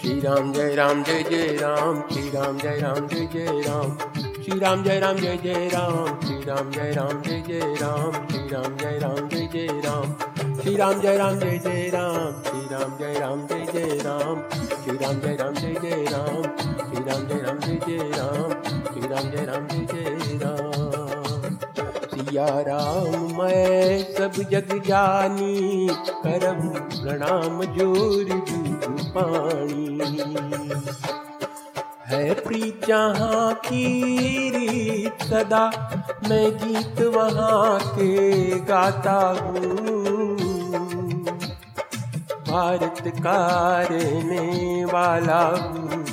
श्री राम जय राम जय जय राम श्री राम जय राम जय जय राम श्री राम जय राम जय जय राम श्री राम जय राम जय जय राम श्री राम जय राम जय जय राम श्री राम जय राम जय जय राम श्री राम जय राम जय जय राम श्री राम जय राम जय जय राम श्री राम जय राम जय जय राम श्री राम जय राम जय जय राम सिया राम मैं सब जग जानी करम प्रणाम जोर दूध पानी है प्रीत जहाँ की सदा मैं गीत वहाँ के गाता हूँ। भारत का रहने वाला हूँ,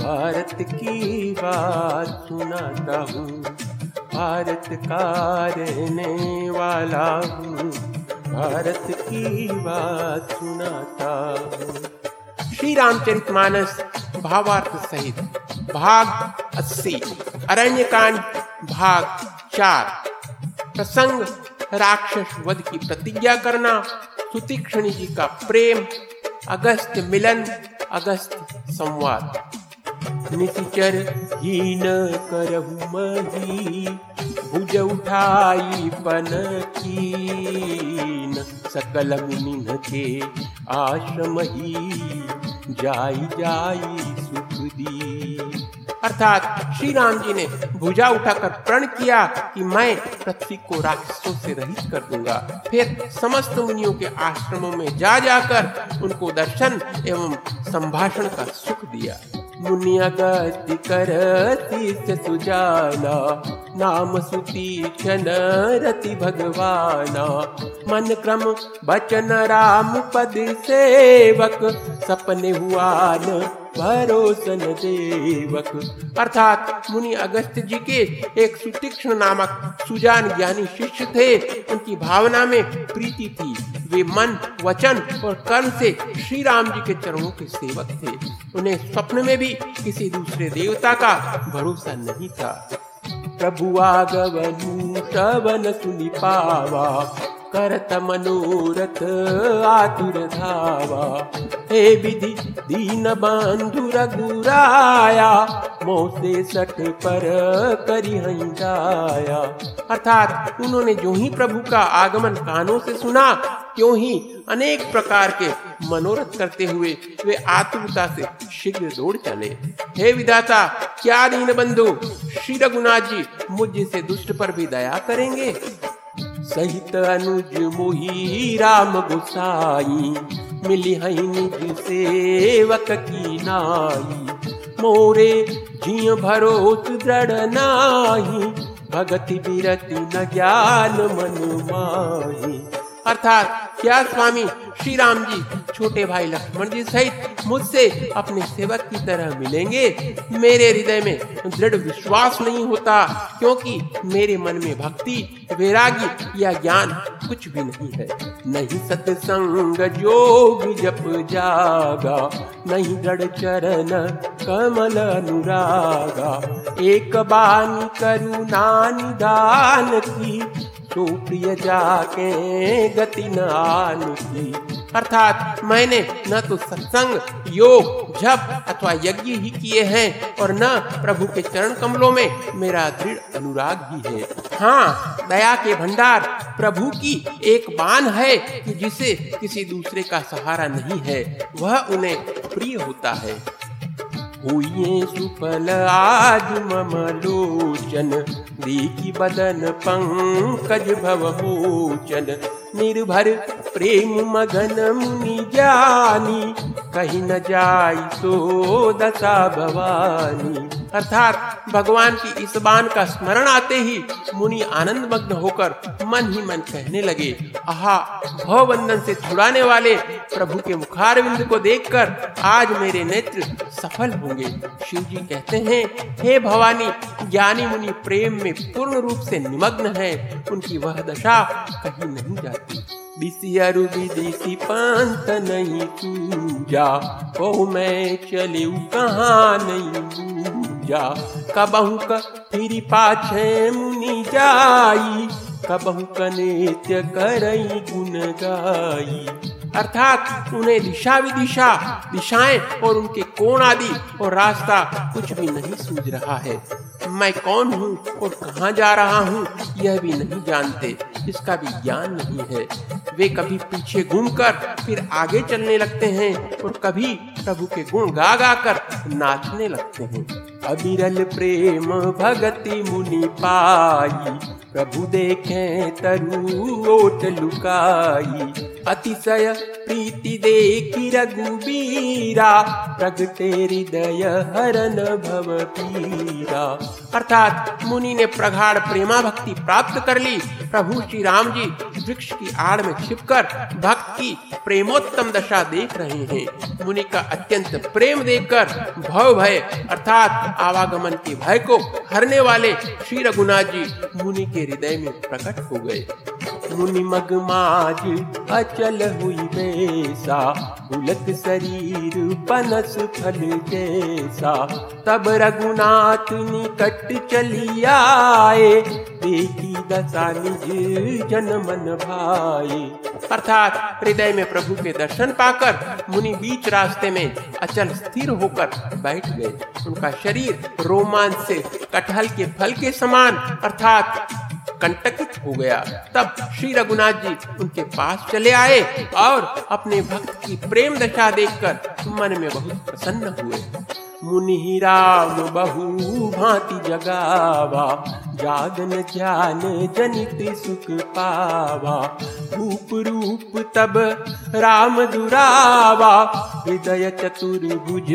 भारत की बात सुनाता हूँ। भारत का रहने वाला हूँ, भारत की बात सुनाता हूँ। श्री रामचरित मानस भावार्थ सहित भाग अस्सी अरण्य कांड भाग चार। प्रसंग राक्षस वध की प्रतिज्ञा करना, सुतीक्षणी जी का प्रेम, अगस्त मिलन, अगस्त संवाद। निशिचर हीन करहु मही, भुज उठाई पन कीन, सकल मुनि के आश्रम ही जाई जाई सुख दी अर्थात श्री राम जी ने भुजा उठाकर प्रण किया कि मैं पृथ्वी को राक्षसों से रहित कर दूँगा। फिर समस्त मुनियों के आश्रमों में जा जाकर उनको दर्शन एवं संभाषण का सुख दिया। मुनि अगति करती सुजाना नाम रति भगवाना। मन क्रम बचन राम पद सेवक सपने हुआ न भरोसन देवक। अर्थात मुनि अगस्त जी के एक सुतीक्ष्ण नामक सुजान ज्ञानी शिष्य थे। उनकी भावना में प्रीति थी। वे मन, वचन और कर्म से श्री राम जी के चरणों के सेवक थे। उन्हें स्वप्न में भी किसी दूसरे देवता का भरोसा नहीं था। प्रभु आगवनु पावा करत मनोरथ, आतुर धावा। हे विधि, दीन बंधु रघुराया, मोसे सठ पर करी हंजाया अर्थात उन्होंने जो ही प्रभु का आगमन कानों से सुना क्यों ही अनेक प्रकार के मनोरथ करते हुए वे आतुरता से शीघ्र दौड़ चले। हे विधाता, क्या दीन बंधु, श्री रघुनाथ जी मुझ से दुष्ट पर भी दया करेंगे? सहित अनुज मोही राम गुसाई मिली सेवक की नाई। मोरे जिय भरोस दृढ़ नाही। भगति बिरति न ज्ञान मन माही अर्थात क्या स्वामी? श्री राम जी, छोटे भाई लक्ष्मण जी सहित मुझसे अपने सेवक की तरह मिलेंगे। मेरे हृदय में दृढ़ विश्वास नहीं होता, क्योंकि मेरे मन में भक्ति, वैराग्य या ज्ञान कुछ भी नहीं है। नहीं सत्संग जोग जप जागा, नहीं दृढ़ चरण कमल अनुरागा। एक बानी करुणा निदान की तो प्रिय जाके गति न आन की अर्थात मैंने न तो सत्संग, योग, जप अथवा यज्ञ ही किए हैं और न प्रभु के चरण कमलों में मेरा दृढ़ अनुराग भी है। हाँ दया के भंडार प्रभु की एक बान है कि जिसे किसी दूसरे का सहारा नहीं है, वह उन्हें प्रिय होता है। हुए सुफल आज मम लोचन। देखी बदन पंकज भव मोचन निर्भर प्रेम मगन मुनि जानी। कहीं न जाई सो दशा भवानी। अर्थात भगवान की इस बाण का स्मरण आते ही मुनि आनंद मग्न होकर मन ही मन कहने लगे, आहा भव बंधन से छुड़ाने वाले प्रभु के मुखारविंद को देखकर आज मेरे नेत्र सफल होंगे। शिव जी कहते हैं, हे भवानी, ज्ञानी मुनि प्रेम में पूर्ण रूप से निमग्न है। उनकी वह दशा कहीं नहीं जाती। बिसियरु पंथ नहीं पूजा। ओ मैं चले कहाँ नहीं पूजा? कबहू का फिर पाछे मुनि जाई कबहू का नित्य करई गुण गाई। अर्थात उन्हें दिशा विदिशा, दिशाएँ और उनके कोण आदि और रास्ता कुछ भी नहीं सूझ रहा है। मैं कौन हूँ और कहाँ जा रहा हूँ, यह भी नहीं जानते। इसका भी ज्ञान नहीं है। वे कभी पीछे घूमकर फिर आगे चलने लगते हैं और कभी प्रभु के गुण गा गा कर नाचने लगते हैं। अबिरल प्रेम भगति मुनि पाई। प्रभु देखे तरु ओट लुकाई। अतिशय प्रीति देखी रघुबीरा। प्रगटे हृदय हरन भव पीरा। अर्थात मुनि ने प्रगाढ़ प्रेमा भक्ति प्राप्त कर ली। प्रभु श्री राम जी वृक्ष की आड़ में छिपकर भक्त की प्रेमोत्तम दशा देख रहे हैं। मुनि का अत्यंत प्रेम देखकर भव भय, अर्थात आवागमन के भय को हरने वाले श्री रघुनाथ जी मुनि के हृदय में प्रकट हो गए। मुनि मगमाज, अचल हुई बेसा, उलट शरीर, पनस फल जैसा तब रघुनाथ निकट चली आए, देखी दशा निज जन मन भाई अर्थात हृदय में प्रभु के दर्शन पाकर, मुनि बीच रास्ते में अचल स्थिर होकर बैठ गए। उनका शरीर रोमांच से कटहल के फल के समान, अर्थात कंटकित हो गया। तब श्री रघुनाथ जी उनके पास चले आए और अपने भक्त की प्रेम दशा देखकर मन में बहुत प्रसन्न हुए। मुनि राम बहु भांति जगावा, जागन ज्ञान जनित सुख पावा। रूप रूप तब राम दुरावा, हृदय चतुर्भुज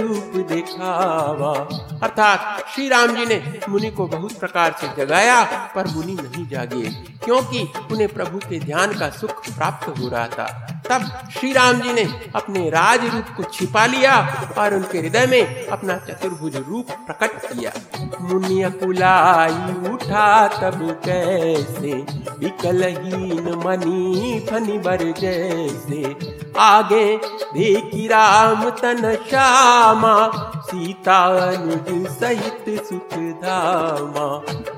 रूप दिखावा। अर्थात श्री राम जी ने मुनि को बहुत प्रकार से जगाया, पर मुनि नहीं जागे, क्योंकि उन्हें प्रभु के ध्यान का सुख प्राप्त हो रहा था। तब श्री राम जी ने अपने राज रूप को छिपा लिया और उनके हृदय में अपना चतुर्भुज रूप प्रकट किया। मुनिया कुलाई उठा तब कैसे? विकलहीन मनी फनी बर जैसे। आगे देखी राम तन श्यामा, सीता सहित सुख धामा।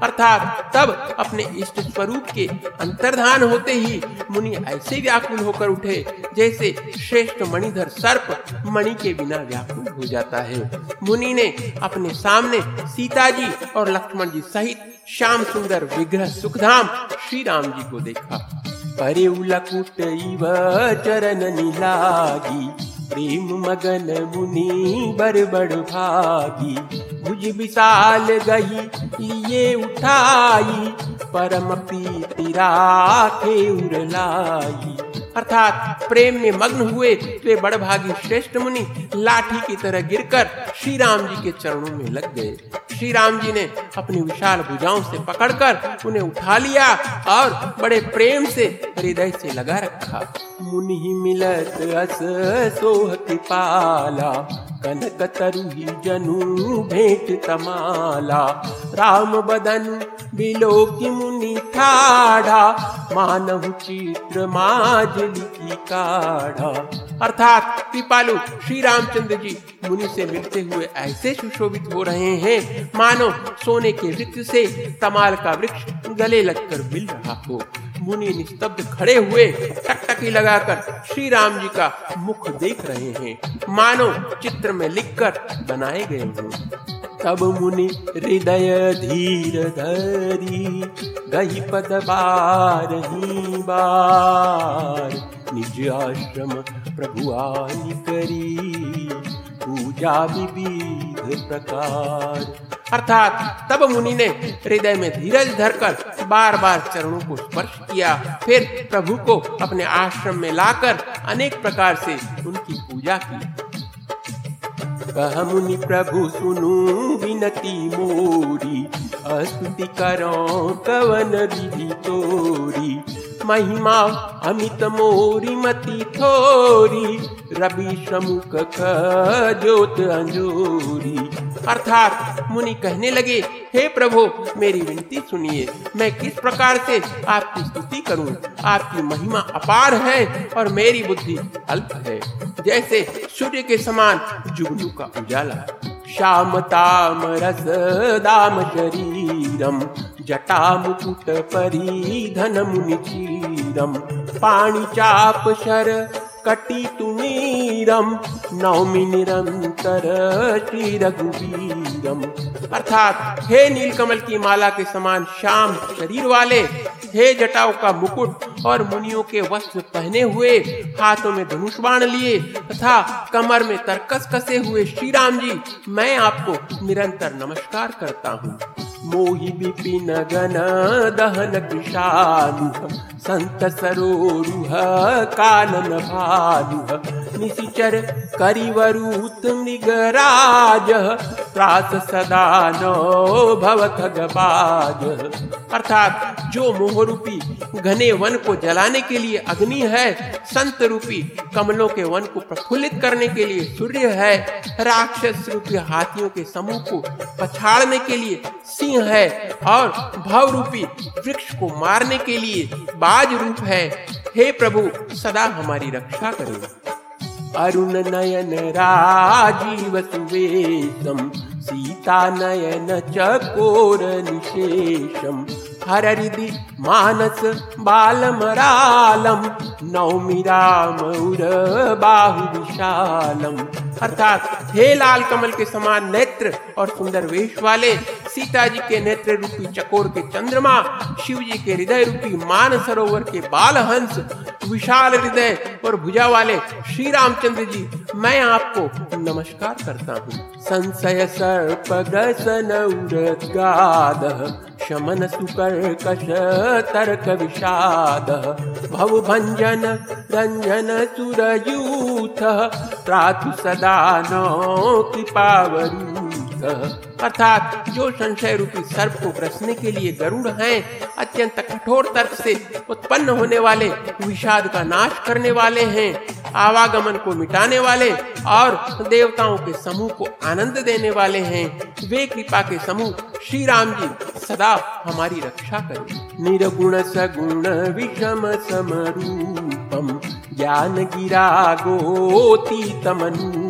अर्थात तब अपने इष्ट स्वरूप के अंतर्धान होते ही मुनि ऐसे व्याकुल होकर उठे जैसे श्रेष्ठ मणिधर सर्प मणि के बिना व्याकुल हो जाता है। मुनि ने अपने सामने सीता जी और लक्ष्मण जी सहित श्याम सुंदर विग्रह सुखधाम श्री राम जी को देखा। परे उलकुट चरण निलागी, प्रेम मगन मुनि बर बड़ भागी। भुज विशाल गही लिए उठाई, परम प्रीति राखे उड़लाई अर्थात प्रेम में मग्न हुए वे बड़भागी श्रेष्ठ मुनि लाठी की तरह गिरकर श्री राम जी के चरणों में लग गए। श्री राम जी ने अपनी विशाल भुजाओं से पकड़कर उन्हें उठा लिया और बड़े प्रेम से हृदय से लगा रखा। मुनि मिलत अस सोह कृपाला, कनक तरुही जनु भेंट तमाला। राम बदन बिलो की मुनि ठाढ़ा, मानव चित्र माजली की काढ़ा। अर्थात कृपालु श्री रामचंद्र जी मुनि से मिलते हुए ऐसे सुशोभित हो रहे हैं। मानो सोने के वृक्ष से तमाल का वृक्ष गले लगकर मिल रहा हो। मुनि निस्तब्ध खड़े हुए टकटकी लगाकर श्री राम जी का मुख देख रहे हैं। मानो चित्र में लिखकर बनाए गए हों। तब मुनि हृदय धीर धरी? गही पद बार ही बार। निज आश्रम प्रभु आनी करी। पूजा विविध प्रकार। अर्थात तब मुनि ने हृदय में धीरज धरकर बार बार चरणों को स्पर्श किया। फिर प्रभु को अपने आश्रम में लाकर अनेक प्रकार से उनकी पूजा की। कह मुनि प्रभु सुनु विनती मोरी अस्तुति करो कवन विधि तोरी। महिमा अमित मोरी मति थोरी रवि समुख जोत अंजोरी अर्थात मुनि कहने लगे, हे प्रभु, मेरी विनती सुनिए, मैं किस प्रकार से आपकी स्तुति करूँ? आपकी महिमा अपार है और मेरी बुद्धि अल्प है। जैसे सूर्य के समान जुगनू का उजाला। श्याम, ताम, रस, दाम, शरीरम जटा मुकुट परिधन, मुनि चीरम। पाणी, चाप, शर कटी तुमीरम नौमी निरंतर श्री रघुवीरम अर्थात, हे नीलकमल की माला के समान श्याम शरीर वाले, हे जटाओं का मुकुट और मुनियों के वस्त्र पहने हुए, हाथों में धनुष बाण लिए, तथा कमर में तरकस कसे हुए श्री राम जी, मैं आपको निरंतर नमस्कार करता हूँ। मोहि विपिन गण दहन कृषालु संत सरोरुह, कानन भालु निशिचर करिवरूत मृगराज प्रास सदा नो भव खगबाज अर्थात जो मोहरूपी घने वन को जलाने के लिए अग्नि है, संत रूपी कमलों के वन को प्रफुल्लित करने के लिए सूर्य है, राक्षस रूपी हाथियों के समूह को पछाड़ने के लिए सिंह है और भाव रूपी वृक्ष को मारने के लिए बाज रूप है। हे प्रभु, सदा हमारी रक्षा करें। अरुण नयन राजीव सुवेशम, सीता नयन चकोर निशेषम, हर हररिदि मानस बालमरालम नौमी राम उर बाहु विशालम। अर्थात हे लाल कमल के समान नेत्र और सुंदर वेश वाले सीता जी के नेत्र रूपी चकोर के चंद्रमा, शिव जी के हृदय रूपी मान सरोवर के बाल हंस, विशाल हृदय और भुजा वाले श्री रामचंद्र जी, मैं आपको नमस्कार करता हूँ। संशय सर्प गसन गाद शमनसुकर्कषतर्कविषाद भवभञ्जन रञ्जन सुरजूथः प्रातु सदा नो कृपावरू अर्थात जो संशय रूपी सर्प को ग्रसने के लिए गरुड़ हैं, अत्यंत कठोर तर्क से उत्पन्न होने वाले, विषाद का नाश करने वाले हैं, आवागमन को मिटाने वाले और देवताओं के समूह को आनंद देने वाले हैं, वे कृपा के समूह श्री राम जी सदा हमारी रक्षा करें। निर्गुण सगुण विषम समरूपम ज्ञान गिरा गोती तमनूपम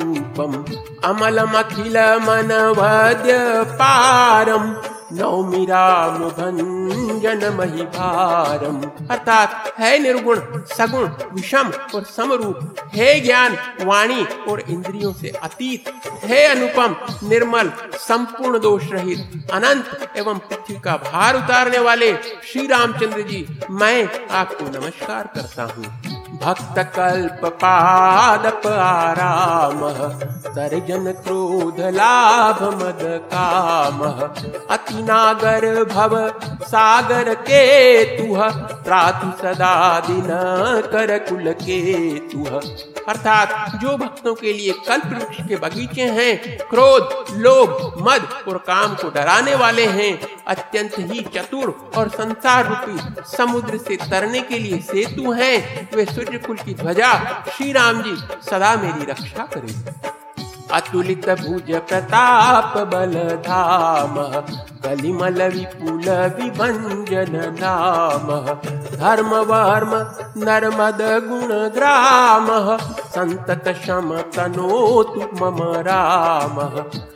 मनवद्य पारम नौमी राम भंजन महिभारम अर्थात है निर्गुण, सगुण, विषम और समरूप, है ज्ञान, वाणी और इंद्रियों से अतीत, है अनुपम, निर्मल, संपूर्ण दोष रहित, अनंत एवं पृथ्वी का भार उतारने वाले श्री रामचंद्र जी, मैं आपको नमस्कार करता हूँ। भक्त कल्प पादप आराम, सर्जन क्रोध लाभ मद काम। अति नागर भव सागर के तुह प्रातु सदा दिन कर कुल के तुह अर्थात जो भक्तों के लिए कल्प वृक्ष के बगीचे हैं, क्रोध, लोभ, मद और काम को डराने वाले हैं, अत्यंत ही चतुर और संसार रूपी समुद्र से तरने के लिए सेतु हैं, वे कुल की ध्वजा। श्री राम जी सदा मेरी रक्षा करें। अतुलित भुज प्रताप बल धाम कलिमल विपुल विभंजन नाम धर्म वर्म नर्मद गुण ग्राम, संतत शम तनोतु मम राम।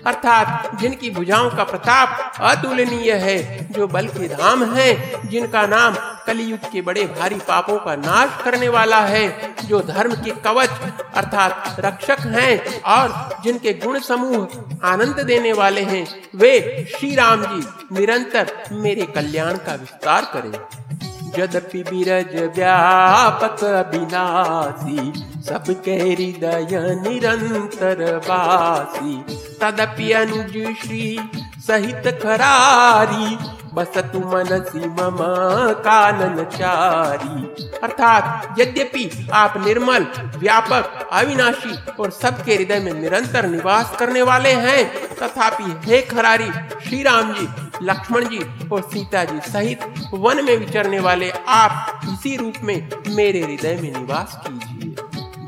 अर्थात जिनकी भुजाओं का प्रताप अतुलनीय है, जो बल के धाम है, जिनका नाम कलयुग के बड़े भारी पापों का नाश करने वाला है, जो धर्म के कवच, अर्थात रक्षक हैं, और जिनके गुण समूह आनंद देने वाले हैं, वे श्री राम जी निरंतर मेरे कल्याण का विस्तार करें। यद्यपि बिरज व्यापक अविनाशी सबके हृदय निरंतर वासी तदपि अनुज श्री सहित खरारी, बसतु मनसी मम कानन चारी। अर्थात यद्यपि आप निर्मल, व्यापक, अविनाशी और सबके हृदय में निरंतर निवास करने वाले हैं, तथापि हे खरारी श्री राम जी लक्ष्मण जी और सीता जी सहित वन में विचरने वाले आप इसी रूप में मेरे हृदय में निवास कीजिए।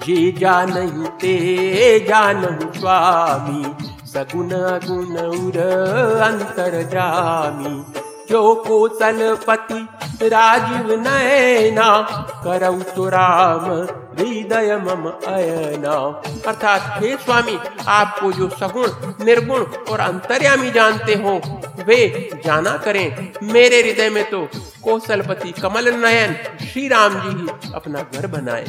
जे जान ते जान स्वामी सगुण गुण उर अंतर जामी जो कौशलपति राजीव नैना करऊ तो राम हृदय मम अयना। अर्थात, हे स्वामी, आपको जो सगुण, निर्गुण और अंतर्यामी जानते हो, वे जाना करें। मेरे हृदय में तो कौशलपति कमल नयन श्री राम जी ही अपना घर बनाए।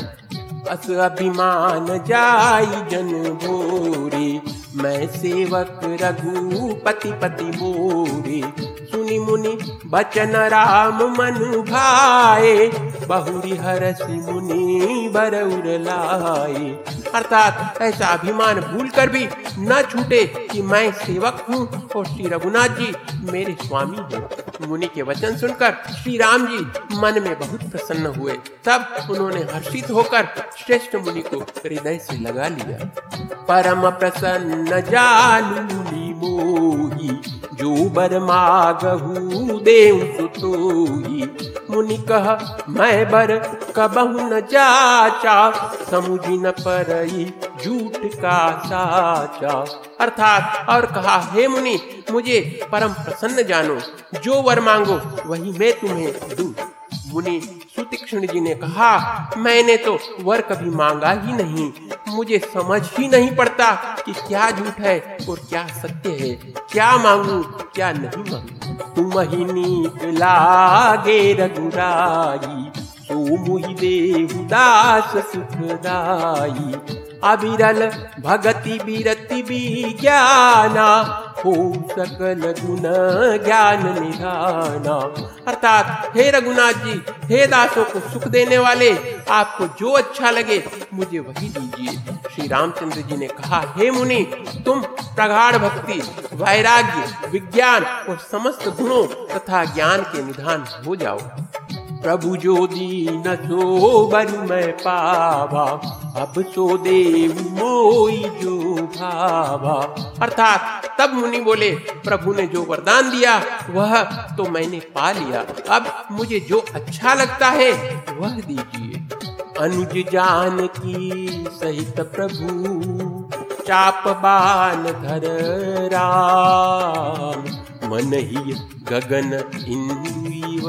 अस अभिमान जाई जन भोरे मैं सेवक रघुपति पति मोरे सुनि मुनि, बचन राम मन भाए। बहुरी हरसि मुनि बरउर लाए। अर्थात ऐसा अभिमान भूल कर भी न छूटे कि मैं सेवक हूँ और श्री रघुनाथ जी मेरे स्वामी हैं। मुनि के वचन सुनकर श्री राम जी मन में बहुत प्रसन्न हुए। तब उन्होंने हर्षित होकर श्रेष्ठ मुनि को हृदय से लगा लिया। परम प्रसन्न जालूली मोही, जो बर मागहू देव सुतोई मुनि कह, मैं बर कबहु न जाचा, समुझी न परई झूठ का साचा। अर्थात, और कहा, हे मुनि, मुझे परम प्रसन्न जानो, जो वर मांगो, वही मैं तुम्हें दूँ मुनि सुतीक्षण जी ने कहा, मैंने तो वर कभी मांगा ही नहीं। मुझे समझ ही नहीं पड़ता कि क्या झूठ है और क्या सत्य है। क्या मांगू, क्या नहीं मांगू? तुम ही नीक लागे रघुराई सो मुहि देहुदास सुखदाई। अविरल भगति बीरति ज्ञाना हो सकल गुण ज्ञान निधाना। अर्थात, हे रघुनाथ जी हे दासों को सुख देने वाले, आपको जो अच्छा लगे, मुझे वही दीजिए। श्री रामचंद्र जी ने कहा, हे मुनि, तुम प्रगाढ़ भक्ति, वैराग्य, विज्ञान और समस्त गुणों तथा ज्ञान के निधान हो जाओ। प्रभु जो दीन सो बरु मैं पावा, अब सो देव मोई जो भावा। अर्थात तब मुनि बोले, प्रभु ने जो वरदान दिया, वह तो मैंने पा लिया। अब मुझे जो अच्छा लगता है, वह दीजिए। अनुज जान की सहित प्रभु, चाप बान धर राम। मन ही गगन इंद्रीव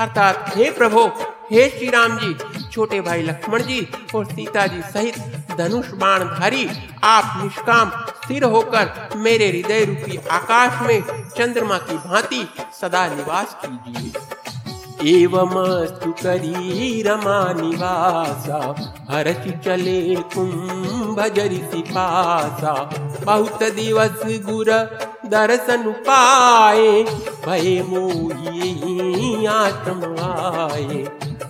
अर्थात, हे प्रभु, हे श्री राम जी, छोटे भाई लक्ष्मण जी और सीता जी सहित धनुष बाण धारी आप निष्काम स्थिर होकर मेरे हृदय रूपी आकाश में चंद्रमा की भांति सदा निवास कीजिए। एवमस्तु करी रमा निवासा हर्ष चले कुंभ जरिति पासा। बहुत दिवस गुर दर्शन पाए, भय मोही आश्रम आए।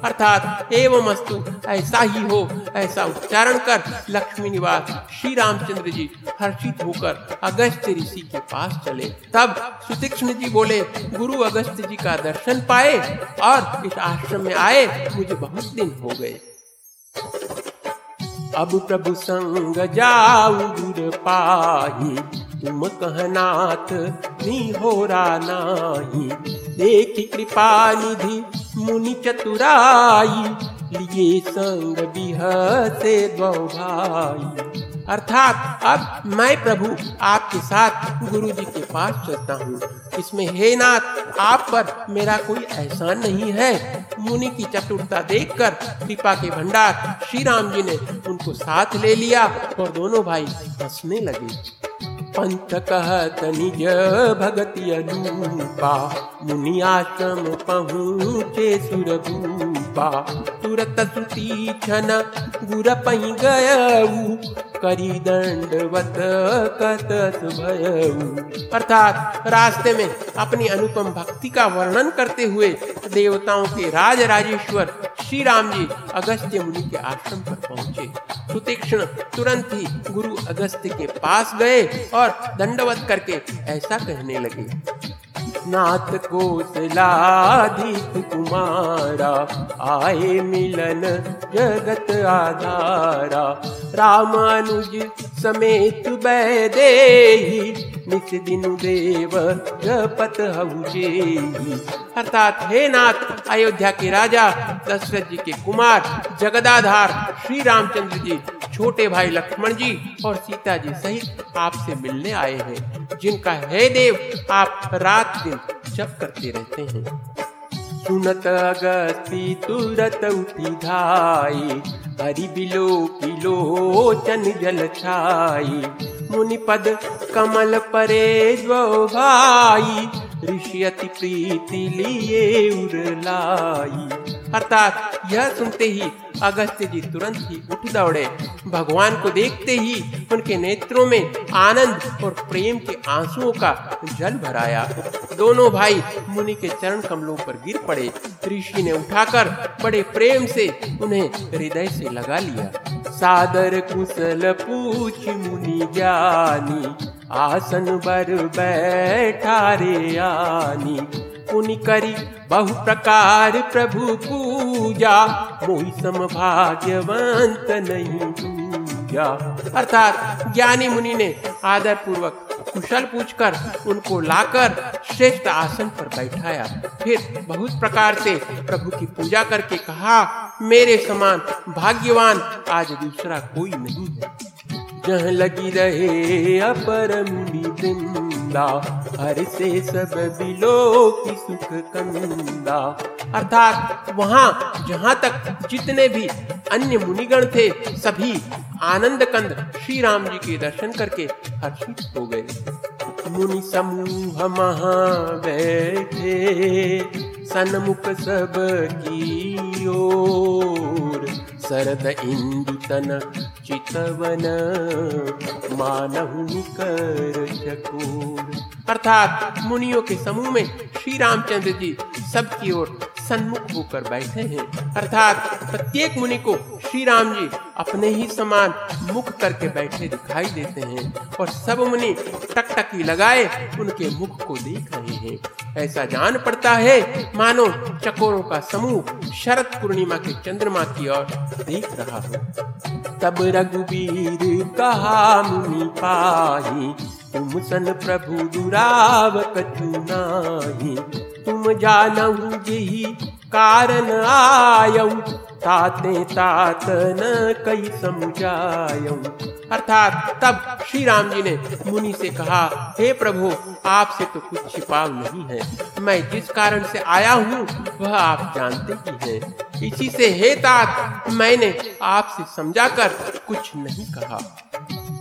अर्थात एवं अस्तु ऐसा ही हो, ऐसा उच्चारण कर लक्ष्मी निवास श्री रामचंद्र जी हर्षित होकर अगस्त ऋषि के पास चले। तब सुतीक्षण जी बोले, गुरु अगस्त जी का दर्शन पाए और इस आश्रम में आए, मुझे बहुत दिन हो गए। अब प्रभु संग जाऊ गुर पाही तुम कहनाथ नी हो नाही देखी कृपा निधि मुनि चतुराई, लिए संग बिह से भाई। अर्थात अब मैं प्रभु आपके साथ गुरु जी के पास चलता हूँ। इसमें हे नाथ, आप पर मेरा कोई एहसान नहीं है। मुनि की चतुरता देखकर कृपा के भंडार श्री राम जी ने उनको साथ ले लिया और दोनों भाई हंसने लगे। पंथ कहत निज भगति अनुपा मुनि पहुँचे सुरभूपा। तुरत सुती छन, गुर पही गयऊ। करी दंडवत कतस भयऊ अर्थात रास्ते में अपनी अनुपम भक्ति का वर्णन करते हुए देवताओं के राज राजेश्वर श्री राम जी अगस्त्य मुनि के आश्रम पर पहुँचे। सुतीक्षण तुरंत ही गुरु अगस्त्य के पास गए और दंडवत करके ऐसा कहने लगे। नाथ कोसलाधीश कुमारा आए मिलन जगत आधारा। रामानुज समेत बैदे निस दिन देव, जपत अर्थात हे नाथ, अयोध्या के राजा, दशरथ जी के कुमार, जगदाधार, श्री रामचंद्र जी, छोटे भाई लक्ष्मण जी और सीता जी सहित आपसे मिलने आए हैं, जिनका है देव, आप रात दिन जप करते रहते हैं। सुनत अगस्ती तुरत उठी धाई, हरि बिलो किलोचन जल छाई। मुनि पद कमल परे द्वो भाई ऋषि अति प्रीति लिए उरलाई। अर्थात यह सुनते ही अगस्त्य जी तुरंत ही उठ दौड़े। भगवान को देखते ही उनके नेत्रों में आनंद और प्रेम के आंसुओं का जल भराया। दोनों भाई मुनि के चरण कमलों पर गिर पड़े। ऋषि ने उठाकर बड़े प्रेम से उन्हें हृदय से लगा लिया। सादर कुशल पूछ मुनि ज्ञानी, आसन पर बैठा रे आनी। पुनि करी बहु प्रकार प्रभु पूजा। मोहि सम भाग्यवंत नहीं पूजा। अर्थात ज्ञानी मुनि ने आदर पूर्वक कुशल पूछकर उनको लाकर श्रेष्ठ आसन पर बैठाया। फिर बहुत प्रकार से प्रभु की पूजा करके कहा, मेरे समान भाग्यवान आज दूसरा कोई नहीं है। जह लगी रहे अपरम वृंदा हर से सब बिलो की सुख कंदा। अर्थात वहाँ, जहाँ तक जितने भी अन्य मुनिगण थे, सभी आनंद कंद श्री राम जी के दर्शन करके हर्षित हो गए। मुनि समूह महा बैठे सनमुख सब की ओर सरद इंदु तन चितवन, मानहु कर अर्थात मुनियों के समूह में श्री रामचंद्र जी सबकी ओर सन्मुख होकर बैठे हैं। अर्थात प्रत्येक मुनि को श्री राम जी अपने ही समान मुख करके बैठे दिखाई देते हैं और सब मुनि टकटकी लगाए उनके मुख को देख रहे हैं। ऐसा जान पड़ता है, मानो चकोरों का समूह शरद पूर्णिमा के चंद्रमा की ओर देख रहा हो। तब रघुबीर कहा, मुनि पाही, तुम सन प्रभु दुराव कछु नाही तुम जानहु जही कारण आयऊ ताते तात न कई समझायऊ। अर्थात तब श्री राम जी ने मुनि से कहा, हे प्रभु, आपसे तो कुछ छिपाव नहीं है। मैं जिस कारण से आया हूँ, वह आप जानते ही हैं। इसी से हे तात, मैंने आपसे समझा कर कुछ नहीं कहा।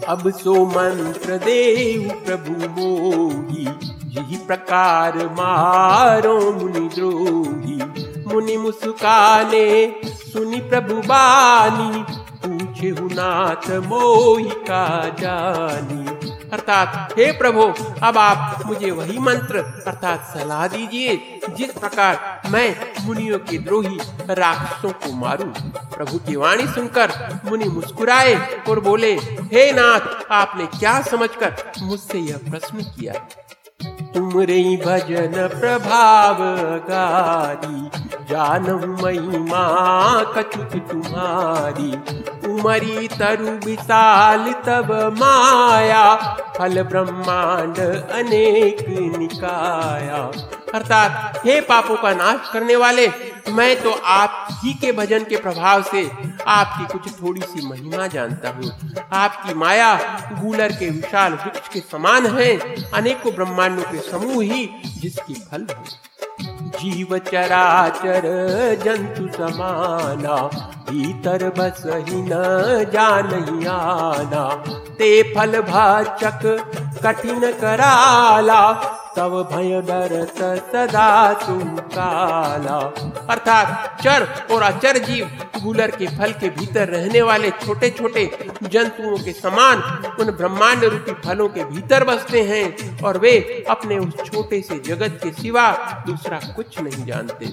अब सो मंत्र देव प्रभु मोही, यही प्रकार मारो मुनि द्रोही। मुनि मुस्काने सुनी प्रभु बानी, पूछे नाथ मोही का जानी। अर्थात, हे प्रभु, अब आप मुझे वही मंत्र, अर्थात सलाह दीजिए, जिस प्रकार मैं मुनियों के द्रोही राक्षसों को मारूं। प्रभु की वाणी सुनकर मुनि मुस्कुराए और बोले, हे नाथ, आपने क्या समझकर मुझसे यह प्रश्न किया तुम रे भजन प्रभाव गारी जानू महिमा कछुक तुम्हारी। उमरी तरु विशाल तब माया फल ब्रह्मांड अनेक निकाया अर्थात, हे पापों का नाश करने वाले, मैं तो आप ही के भजन के प्रभाव से आपकी कुछ थोड़ी सी महिमा जानता हूँ। आपकी माया गूलर के विशाल वृक्ष के समान है, अनेकों ब्रह्मांडों के समूह ही जिसकी फल है। जीव चराचर जंतु समाना, भीतर बस ही न जान ही आना। ते फल भाचक कठिन कराला तब भय डरत सदा तुम काला अर्थात चर और अचर जीव गुलर के फल के भीतर रहने वाले छोटे छोटे जंतुओं के समान उन ब्रह्मांड रूपी फलों के भीतर बसते हैं और वे अपने उस छोटे से जगत के सिवा दूसरा कुछ नहीं जानते।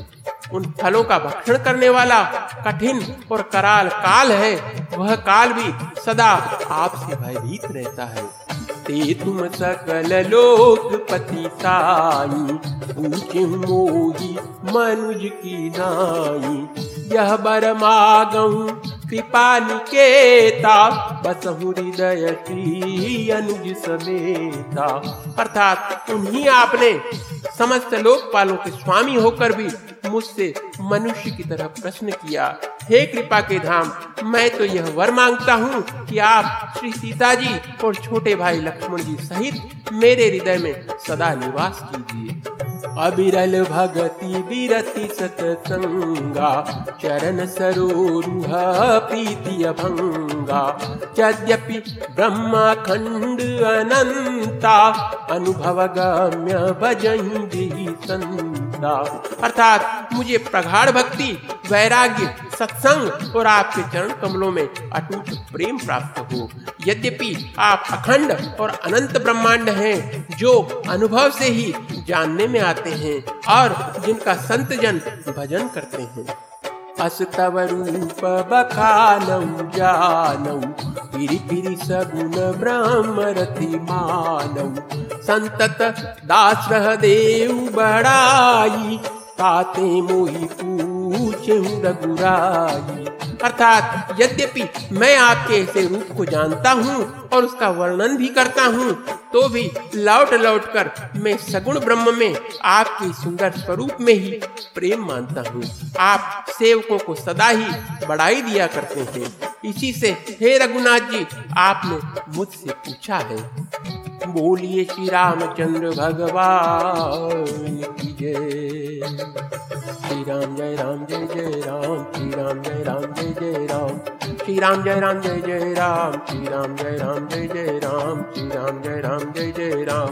उन फलों का भक्षण करने वाला कठिन और कराल काल है, वह काल भी सदा आपसे भयभीत रहता है। ते तुम सकल लोक पति साई, ऊँचे मोही मनुज की नाई। यह बर मागऊ कृपा निकेता बस हृदय श्री अनुज समेता। अर्थात उन्हीं आपने समस्त लोकपालों के स्वामी होकर भी मुझसे मनुष्य की तरह प्रश्न किया, हे कृपा के धाम, मैं तो यह वर माँगता हूँ कि आप श्री सीता जी और छोटे भाई लक्ष्मण जी सहित मेरे हृदय में सदा निवास कीजिए। अबिरल भगति विरति सतसंगा चरण सरोरुह प्रीति अभंगा। यद्यपि अनंता अनुभव गम्य भजही संता अर्थात मुझे प्रगाढ़ भक्ति, वैराग्य, सत्संग और आपके चरण कमलों में अटूट प्रेम प्राप्त हो। यद्यपि आप अखंड और अनंत ब्रह्मांड हैं, जो अनुभव से ही जानने में आते हैं और जिनका संत जन भजन करते हैं। अस्तव रूप बखानौ जानौ फिर फिर सगुण ब्रह्म रथि मानौ संतत दास देव बड़ाई ताते मोही पूछे रघुराई अर्थात, यद्यपि मैं आपके ऐसे रूप को जानता हूँ और उसका वर्णन भी करता हूँ तो भी लौट लौट कर मैं सगुण ब्रह्म में आपके सुंदर स्वरूप में ही प्रेम मानता हूँ। आप सेवकों को सदा ही बढ़ाई दिया करते हैं। इसी से, हे रघुनाथ जी, आपने मुझसे पूछा है। बोलिए श्री रामचंद्र भगवान की जय श्री राम जय राम जय जय राम श्री राम जय राम जय जय राम श्री राम जय राम जय जय राम श्री राम जय राम जय जय राम श्री राम जय राम जय जय राम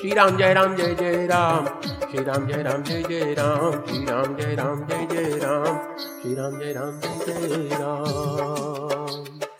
श्री राम जय राम जय जय राम श्री राम जय राम जय जय राम श्री राम जय राम जय जय राम श्री राम जय राम जय जय राम